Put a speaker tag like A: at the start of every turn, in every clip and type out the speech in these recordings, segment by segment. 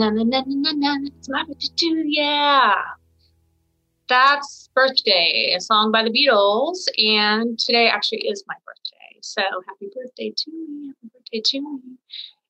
A: Na na na na na it's my birthday too, yeah. That's Birthday, a song by the Beatles, and today actually is my birthday. So happy birthday to me, happy birthday to me.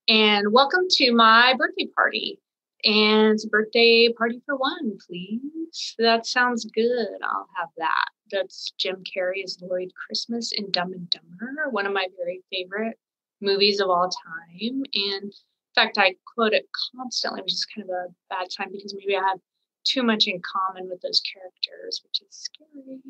A: And welcome to my birthday party. And birthday party for one, please. That sounds good. I'll have that. That's Jim Carrey's Lloyd Christmas in Dumb and Dumber, one of my very favorite movies of all time. And fact, I quote it constantly, which is kind of a bad sign because maybe I have too much in common with those characters, which is scary.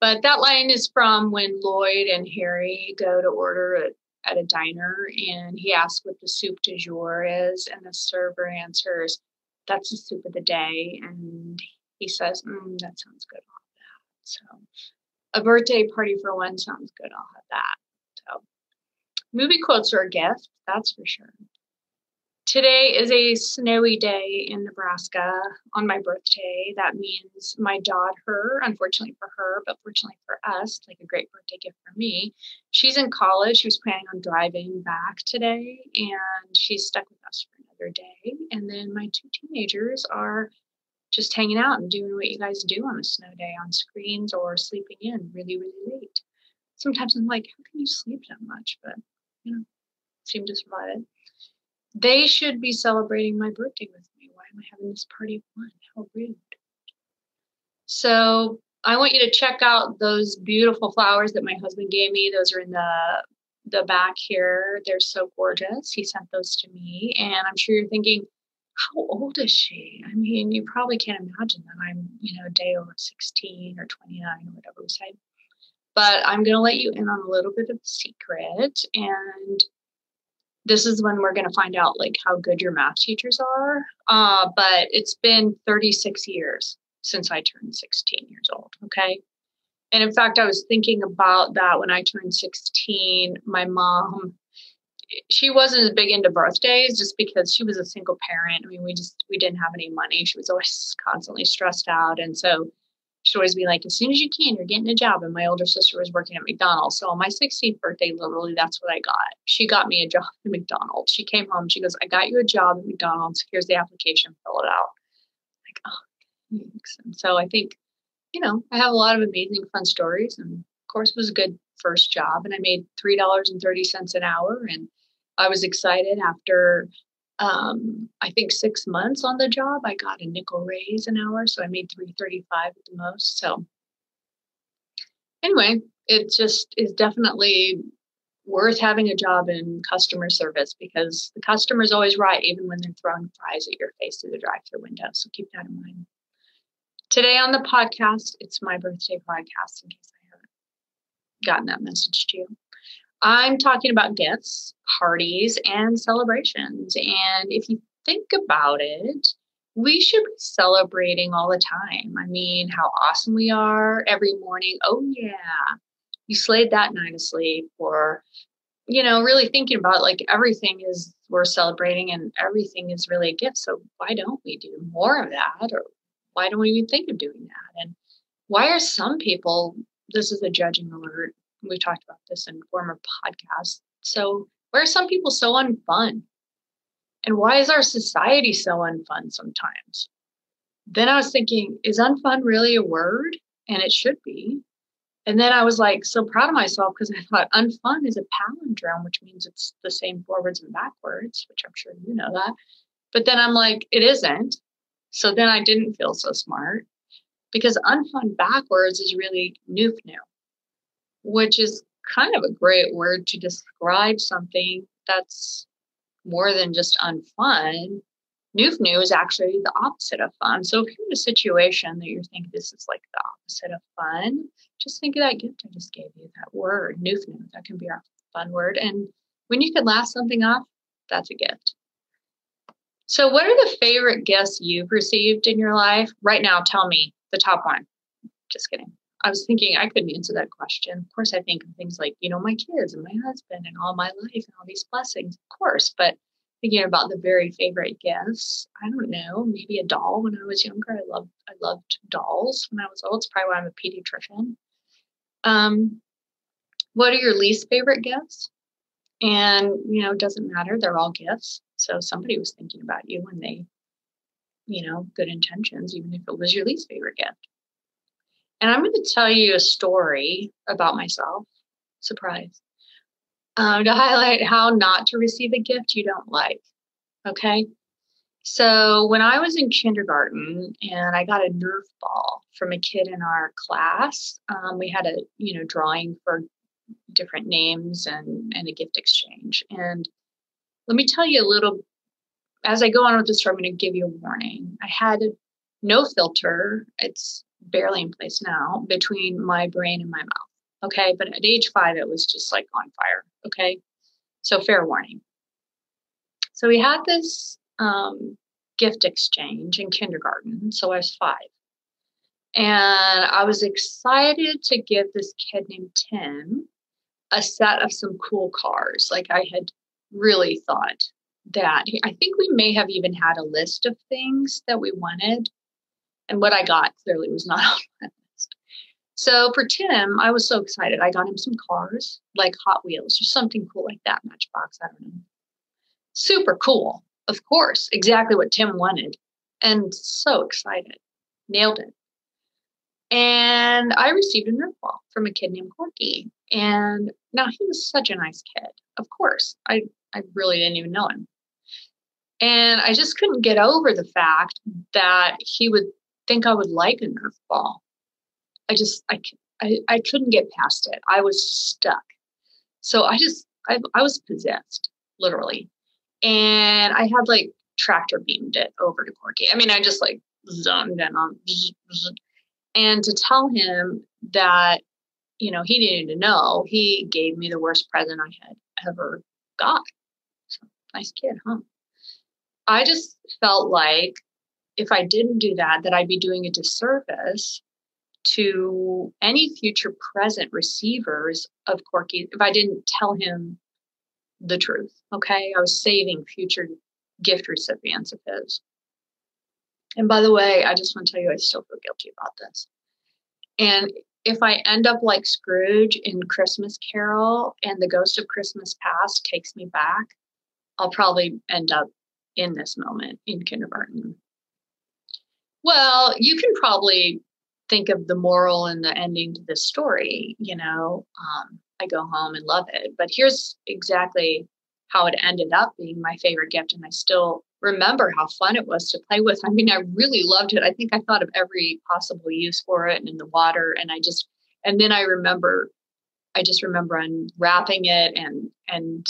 A: But that line is from when Lloyd and Harry go to order at, at a diner and he asks what the soup du jour is, and the server answers, That's the soup of the day. And he says, mm, That sounds good. I'll have that. So, a birthday party for one sounds good. I'll have that. So, movie quotes are a gift, that's for sure. Today is a snowy day in Nebraska on my birthday. That means my daughter, unfortunately for her, but fortunately for us, like a great birthday gift for me, she's in college. She was planning on driving back today and she's stuck with us for another day. And then my two teenagers are just hanging out and doing what you guys do on a snow day on screens or sleeping in really, really late. Sometimes I'm like, how can you sleep that much? But, you know, seem to survive it they should be celebrating my birthday with me. Why am I having this party of one? How rude. So I want you to check out those beautiful flowers that my husband gave me. Those are in the the back here. They're so gorgeous. He sent those to me. And I'm sure you're thinking, how old is she? I mean, you probably can't imagine that I'm, you know, day over 16 or 29 or whatever we say. But I'm going to let you in on a little bit of secret. And this is when we're going to find out like how good your math teachers are. Uh, but it's been 36 years since I turned 16 years old. Okay. And in fact, I was thinking about that when I turned 16. My mom, she wasn't as big into birthdays just because she was a single parent. I mean, we just, we didn't have any money. She was always constantly stressed out. And so she'd always be like, as soon as you can, you're getting a job. And my older sister was working at McDonald's. So on my 16th birthday, literally, that's what I got. She got me a job at McDonald's. She came home. She goes, I got you a job at McDonald's. Here's the application. Fill it out. Like, oh, thanks. And so I think, you know, I have a lot of amazing, fun stories. And of course, it was a good first job. And I made $3.30 an hour. And I was excited after um, I think six months on the job, I got a nickel raise an hour, so I made three thirty-five at the most. So anyway, it just is definitely worth having a job in customer service because the customer is always right, even when they're throwing fries at your face through the drive-through window. So keep that in mind. Today on the podcast, it's my birthday podcast. In case I haven't gotten that message to you. I'm talking about gifts, parties, and celebrations. And if you think about it, we should be celebrating all the time. I mean, how awesome we are every morning. Oh, yeah, you slayed that night of sleep. Or, you know, really thinking about like everything is we're celebrating and everything is really a gift. So why don't we do more of that? Or why don't we even think of doing that? And why are some people, this is a judging alert, we talked about this in former podcasts. So, why are some people so unfun? And why is our society so unfun sometimes? Then I was thinking, is unfun really a word? And it should be. And then I was like so proud of myself because I thought unfun is a palindrome, which means it's the same forwards and backwards, which I'm sure you know that. But then I'm like, it isn't. So then I didn't feel so smart because unfun backwards is really nufnu, which is kind of a great word to describe something that's more than just unfun. Nufnu is actually the opposite of fun. So if you're in a situation that you think this is like the opposite of fun, just think of that gift I just gave you, that word, nufnu. That can be our fun word. And when you can laugh something off, that's a gift. So, what are the favorite gifts you've received in your life? Right now, tell me the top one. Just kidding. I was thinking I couldn't answer that question. Of course, I think of things like, you know, my kids and my husband and all my life and all these blessings, of course. But thinking about the very favorite gifts, I don't know, maybe a doll when I was younger. I loved I loved dolls when I was old. It's probably why I'm a pediatrician. Um, what are your least favorite gifts? And you know, it doesn't matter, they're all gifts. So somebody was thinking about you when they, you know, good intentions, even if it was your least favorite gift. And I'm going to tell you a story about myself. Surprise. Um, to highlight how not to receive a gift you don't like. Okay. So when I was in kindergarten and I got a Nerf ball from a kid in our class, um, we had a you know drawing for different names and and a gift exchange. And let me tell you a little. As I go on with the story, I'm going to give you a warning. I had no filter. It's barely in place now between my brain and my mouth. Okay. But at age five, it was just like on fire. Okay. So fair warning. So we had this um, gift exchange in kindergarten. So I was five. And I was excited to give this kid named Tim a set of some cool cars. Like I had really thought that I think we may have even had a list of things that we wanted and what I got clearly was not on my list. So for Tim, I was so excited. I got him some cars, like Hot Wheels or something cool like that, Matchbox, I don't know. Super cool, of course, exactly what Tim wanted. And so excited. Nailed it. And I received a Nerf ball from a kid named Corky. And now he was such a nice kid. Of course, I, I really didn't even know him. And I just couldn't get over the fact that he would think I would like a Nerf ball. I just I I, I couldn't get past it. I was stuck. So I just I, I was possessed, literally, and I had like tractor beamed it over to Corky. I mean, I just like zoned in on, and to tell him that you know he needed to know, he gave me the worst present I had ever got. So, nice kid, huh? I just felt like if I didn't do that, that I'd be doing a disservice to any future present receivers of Corky if I didn't tell him the truth. Okay. I was saving future gift recipients of his. And by the way, I just want to tell you, I still feel guilty about this. And if I end up like Scrooge in Christmas Carol and the ghost of Christmas past takes me back, I'll probably end up in this moment in kindergarten well, you can probably think of the moral and the ending to this story. You know, um, I go home and love it. But here's exactly how it ended up being my favorite gift. And I still remember how fun it was to play with. I mean, I really loved it. I think I thought of every possible use for it and in the water. And I just, and then I remember, I just remember unwrapping it and, and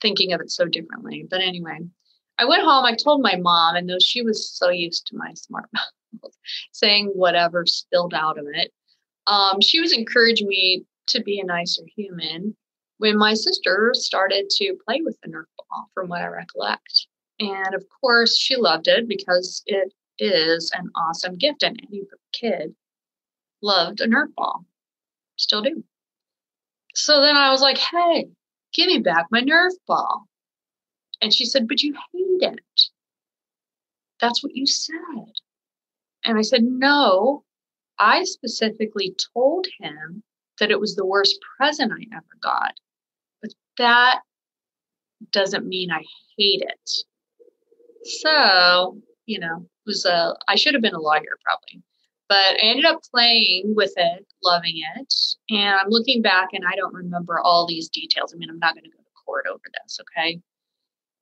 A: thinking of it so differently. But anyway, I went home, I told my mom, and though she was so used to my smart mouth saying whatever spilled out of it, um, she was encouraging me to be a nicer human when my sister started to play with the Nerf ball, from what I recollect. And of course, she loved it because it is an awesome gift, and any kid loved a Nerf ball. Still do. So then I was like, hey, give me back my Nerf ball. And she said, But you hate it. That's what you said. And I said, No, I specifically told him that it was the worst present I ever got. But that doesn't mean I hate it. So, you know, it was a, I should have been a lawyer probably. But I ended up playing with it, loving it. And I'm looking back and I don't remember all these details. I mean, I'm not going to go to court over this, okay?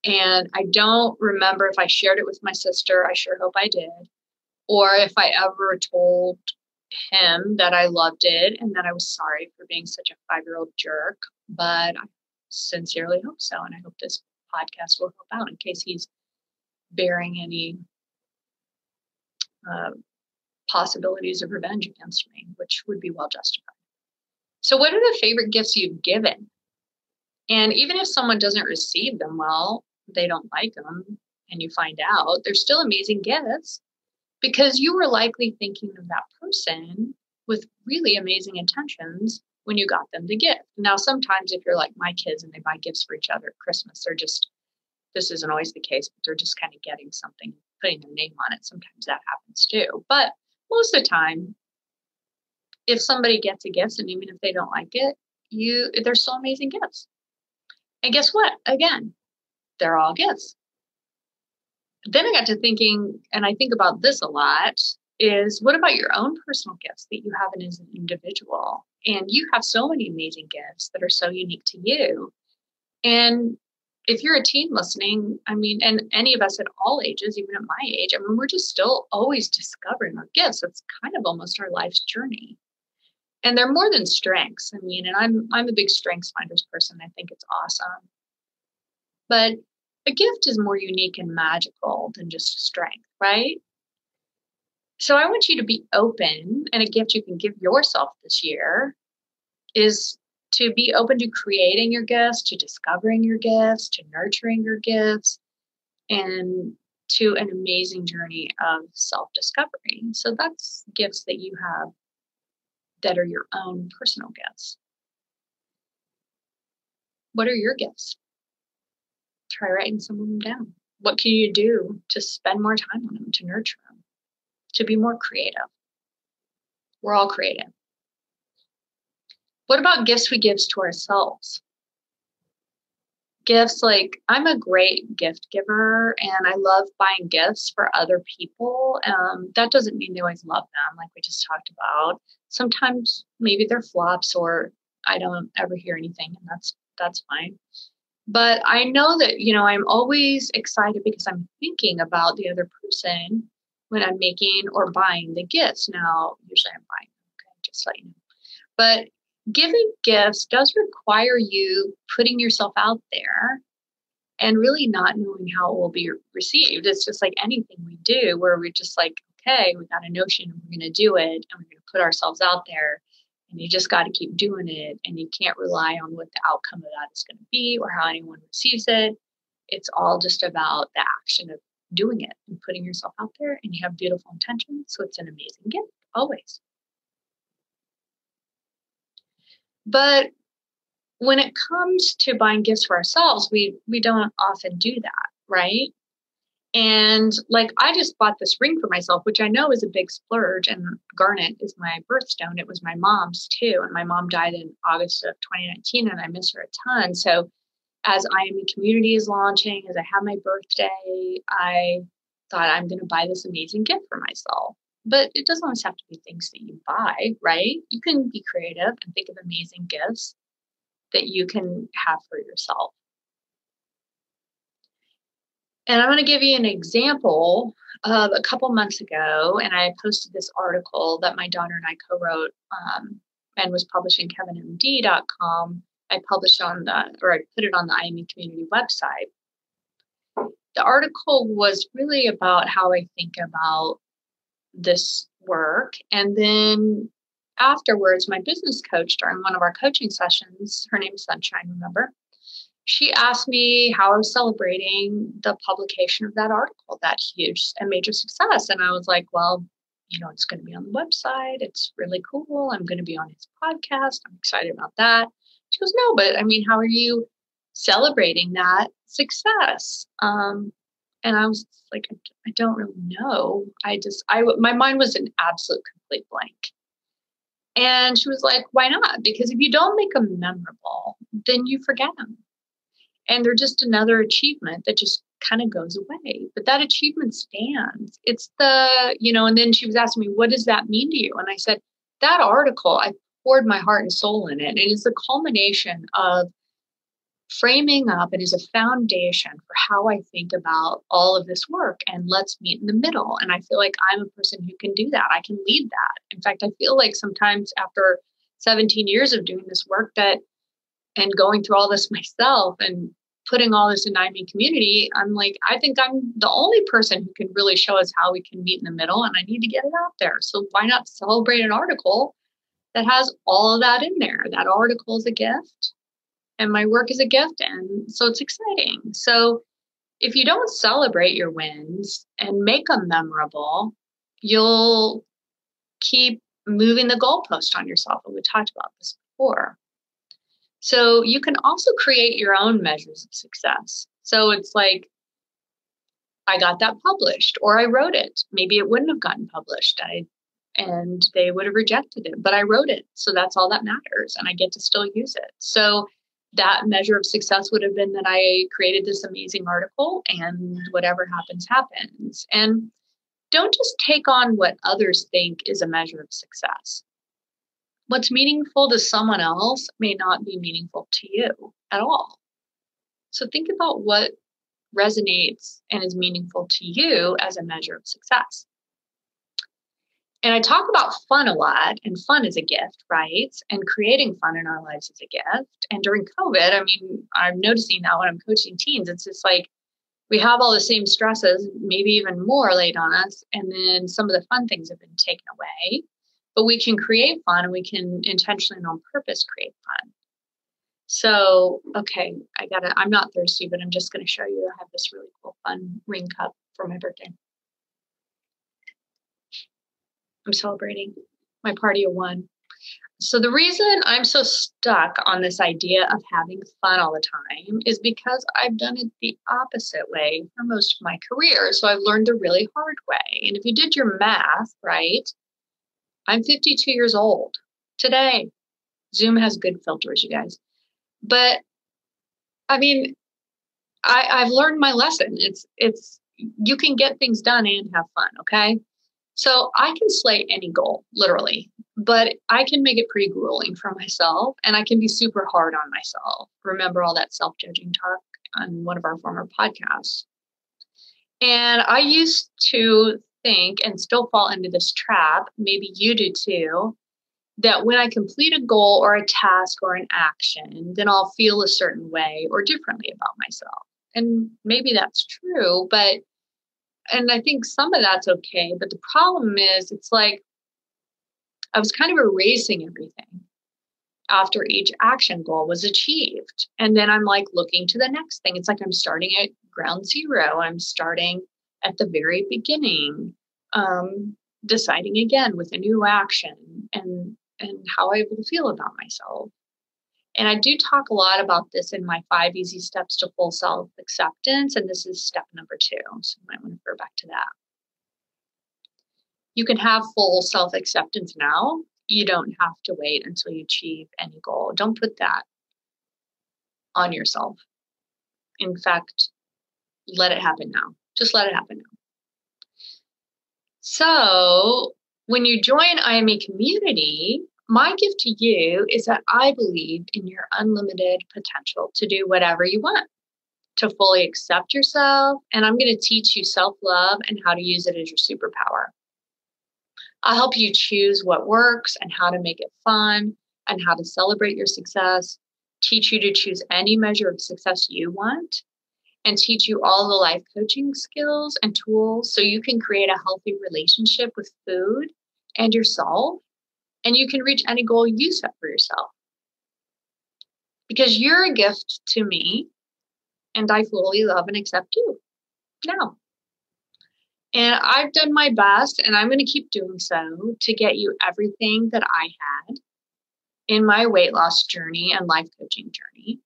A: And I don't remember if I shared it with my sister. I sure hope I did. Or if I ever told him that I loved it and that I was sorry for being such a five year old jerk. But I sincerely hope so. And I hope this podcast will help out in case he's bearing any uh, possibilities of revenge against me, which would be well justified. So, what are the favorite gifts you've given? And even if someone doesn't receive them well, they don't like them, and you find out, they're still amazing gifts because you were likely thinking of that person with really amazing intentions when you got them the gift. Now, sometimes if you're like my kids and they buy gifts for each other at Christmas, they're just, this isn't always the case, but they're just kind of getting something, putting their name on it. Sometimes that happens too. But most of the time, if somebody gets a gift and even if they don't like it, you they're still amazing gifts. And guess what? Again, they're all gifts. Then I got to thinking, and I think about this a lot, is what about your own personal gifts that you have as an individual? And you have so many amazing gifts that are so unique to you. And if you're a teen listening, I mean, and any of us at all ages, even at my age, I mean, we're just still always discovering our gifts. It's kind of almost our life's journey. And they're more than strengths. I mean, and I'm I'm a big strengths finders person. I think it's awesome. But a gift is more unique and magical than just strength, right? So I want you to be open, and a gift you can give yourself this year is to be open to creating your gifts, to discovering your gifts, to nurturing your gifts, and to an amazing journey of self discovery. So that's gifts that you have that are your own personal gifts. What are your gifts? Try writing some of them down. What can you do to spend more time on them, to nurture them, to be more creative? We're all creative. What about gifts we give to ourselves? Gifts like I'm a great gift giver and I love buying gifts for other people. Um, that doesn't mean they always love them, like we just talked about. Sometimes maybe they're flops or I don't ever hear anything, and that's that's fine. But I know that you know I'm always excited because I'm thinking about the other person when I'm making or buying the gifts. Now, usually I'm buying, okay, just let you know. But giving gifts does require you putting yourself out there and really not knowing how it will be received. It's just like anything we do where we're just like, okay, we got a notion we're going to do it and we're going to put ourselves out there. And you just got to keep doing it. And you can't rely on what the outcome of that is going to be or how anyone receives it. It's all just about the action of doing it and putting yourself out there. And you have beautiful intentions. So it's an amazing gift, always. But when it comes to buying gifts for ourselves, we we don't often do that, right? And like I just bought this ring for myself, which I know is a big splurge. And garnet is my birthstone. It was my mom's too. And my mom died in August of 2019, and I miss her a ton. So as IME community is launching, as I have my birthday, I thought I'm going to buy this amazing gift for myself. But it doesn't always have to be things that you buy, right? You can be creative and think of amazing gifts that you can have for yourself. And I'm going to give you an example of a couple months ago, and I posted this article that my daughter and I co-wrote um, and was published in kevinmd.com. I published on the, or I put it on the IME community website. The article was really about how I think about this work. And then afterwards, my business coach during one of our coaching sessions, her name is Sunshine, remember? She asked me how I was celebrating the publication of that article, that huge and major success. And I was like, well, you know, it's going to be on the website. It's really cool. I'm going to be on his podcast. I'm excited about that. She goes, no, but I mean, how are you celebrating that success? Um, and I was like, I don't really know. I just, I, my mind was an absolute complete blank. And she was like, why not? Because if you don't make them memorable, then you forget them. And they're just another achievement that just kind of goes away. But that achievement stands. It's the, you know, and then she was asking me, what does that mean to you? And I said, that article, I poured my heart and soul in it. And it's a culmination of framing up and is a foundation for how I think about all of this work. And let's meet in the middle. And I feel like I'm a person who can do that. I can lead that. In fact, I feel like sometimes after 17 years of doing this work that and going through all this myself and putting all this in IME community, I'm like, I think I'm the only person who can really show us how we can meet in the middle, and I need to get it out there. So why not celebrate an article that has all of that in there? That article is a gift, and my work is a gift, and so it's exciting. So if you don't celebrate your wins and make them memorable, you'll keep moving the goalpost on yourself. And we talked about this before. So you can also create your own measures of success. So it's like, I got that published, or I wrote it. Maybe it wouldn't have gotten published. I and they would have rejected it, but I wrote it. So that's all that matters. And I get to still use it. So that measure of success would have been that I created this amazing article and whatever happens, happens. And don't just take on what others think is a measure of success. What's meaningful to someone else may not be meaningful to you at all. So think about what resonates and is meaningful to you as a measure of success. And I talk about fun a lot, and fun is a gift, right? And creating fun in our lives is a gift. And during COVID, I mean, I'm noticing that when I'm coaching teens, it's just like we have all the same stresses, maybe even more laid on us. And then some of the fun things have been taken away. But we can create fun and we can intentionally and on purpose create fun. So, okay, I gotta, I'm not thirsty, but I'm just gonna show you. I have this really cool fun ring cup for my birthday. I'm celebrating my party of one. So, the reason I'm so stuck on this idea of having fun all the time is because I've done it the opposite way for most of my career. So, I've learned the really hard way. And if you did your math, right, I'm 52 years old today. Zoom has good filters, you guys. But I mean, I, I've learned my lesson. It's, it's, you can get things done and have fun, okay? So I can slay any goal, literally, but I can make it pretty grueling for myself and I can be super hard on myself. Remember all that self judging talk on one of our former podcasts. And I used to think and still fall into this trap, maybe you do too, that when I complete a goal or a task or an action, then I'll feel a certain way or differently about myself. And maybe that's true, but and I think some of that's okay. But the problem is, it's like I was kind of erasing everything after each action goal was achieved. And then I'm like looking to the next thing. It's like I'm starting at ground zero, I'm starting at the very beginning, um, deciding again with a new action and and how I will feel about myself. And I do talk a lot about this in my five easy steps to full self acceptance. And this is step number two. So you might want to refer back to that. You can have full self acceptance now. You don't have to wait until you achieve any goal. Don't put that on yourself. In fact, let it happen now. Just let it happen now. So, when you join IME community, my gift to you is that I believe in your unlimited potential to do whatever you want, to fully accept yourself. And I'm going to teach you self love and how to use it as your superpower. I'll help you choose what works and how to make it fun and how to celebrate your success, teach you to choose any measure of success you want, and teach you all the life coaching skills and tools so you can create a healthy relationship with food and yourself and you can reach any goal you set for yourself. Because you're a gift to me, and I fully love and accept you now. And I've done my best, and I'm going to keep doing so to get you everything that I had in my weight loss journey and life coaching journey.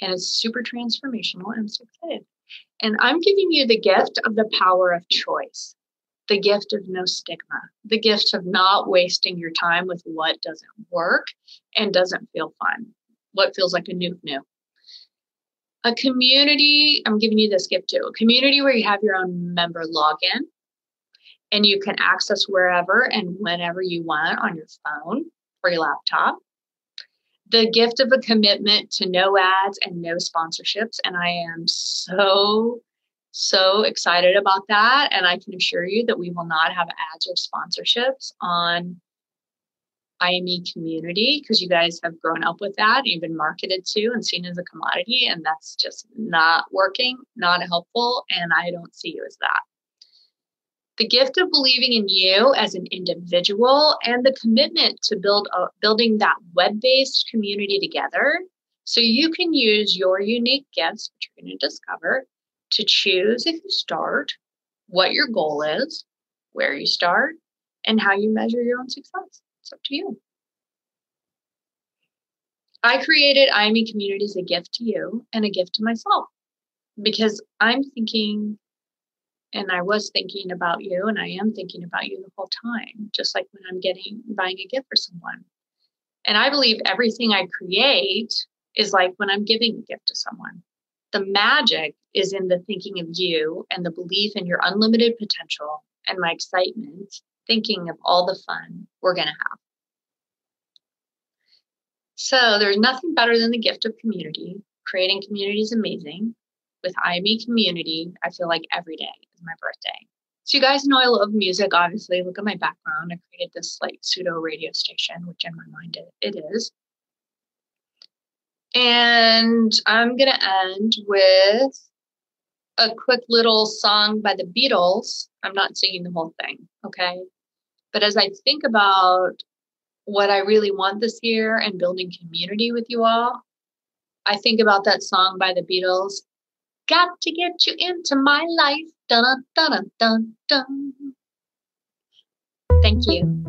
A: And it's super transformational. I'm so excited. And I'm giving you the gift of the power of choice the gift of no stigma, the gift of not wasting your time with what doesn't work and doesn't feel fun, what feels like a nufnu. A community, I'm giving you this gift too, a community where you have your own member login and you can access wherever and whenever you want on your phone or your laptop. The gift of a commitment to no ads and no sponsorships. And I am so, so excited about that. And I can assure you that we will not have ads or sponsorships on IME community because you guys have grown up with that and you've been marketed to and seen as a commodity. And that's just not working, not helpful. And I don't see you as that the gift of believing in you as an individual and the commitment to build a, building that web-based community together. So you can use your unique gifts which you're going to discover to choose if you start what your goal is where you start and how you measure your own success. It's up to you. I created ime community as a gift to you and a gift to myself because i'm thinking and I was thinking about you and I am thinking about you the whole time, just like when I'm getting buying a gift for someone. And I believe everything I create is like when I'm giving a gift to someone. The magic is in the thinking of you and the belief in your unlimited potential and my excitement, thinking of all the fun we're going to have. So there's nothing better than the gift of community. Creating community is amazing with IME community, I feel like every day is my birthday. So you guys know I love music, obviously. Look at my background. I created this like pseudo radio station, which in my mind it, it is. And I'm gonna end with a quick little song by the Beatles. I'm not singing the whole thing, okay? But as I think about what I really want this year and building community with you all, I think about that song by the Beatles, Got to get you into my life. Dun, dun, dun, dun, Thank you.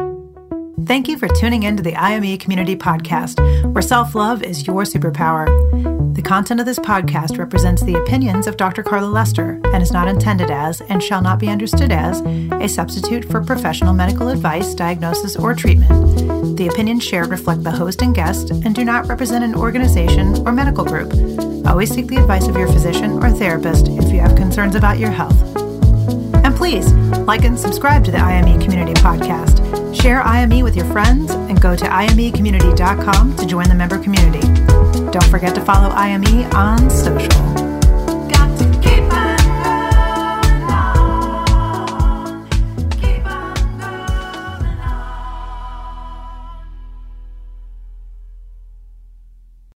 B: Thank you for tuning in to the IME Community Podcast, where self love is your superpower. The content of this podcast represents the opinions of Dr. Carla Lester and is not intended as, and shall not be understood as, a substitute for professional medical advice, diagnosis, or treatment. The opinions shared reflect the host and guest and do not represent an organization or medical group. Always seek the advice of your physician or therapist if you have concerns about your health. And please like and subscribe to the IME Community Podcast. Share IME with your friends and go to imecommunity.com to join the member community. Don't forget to follow IME on social.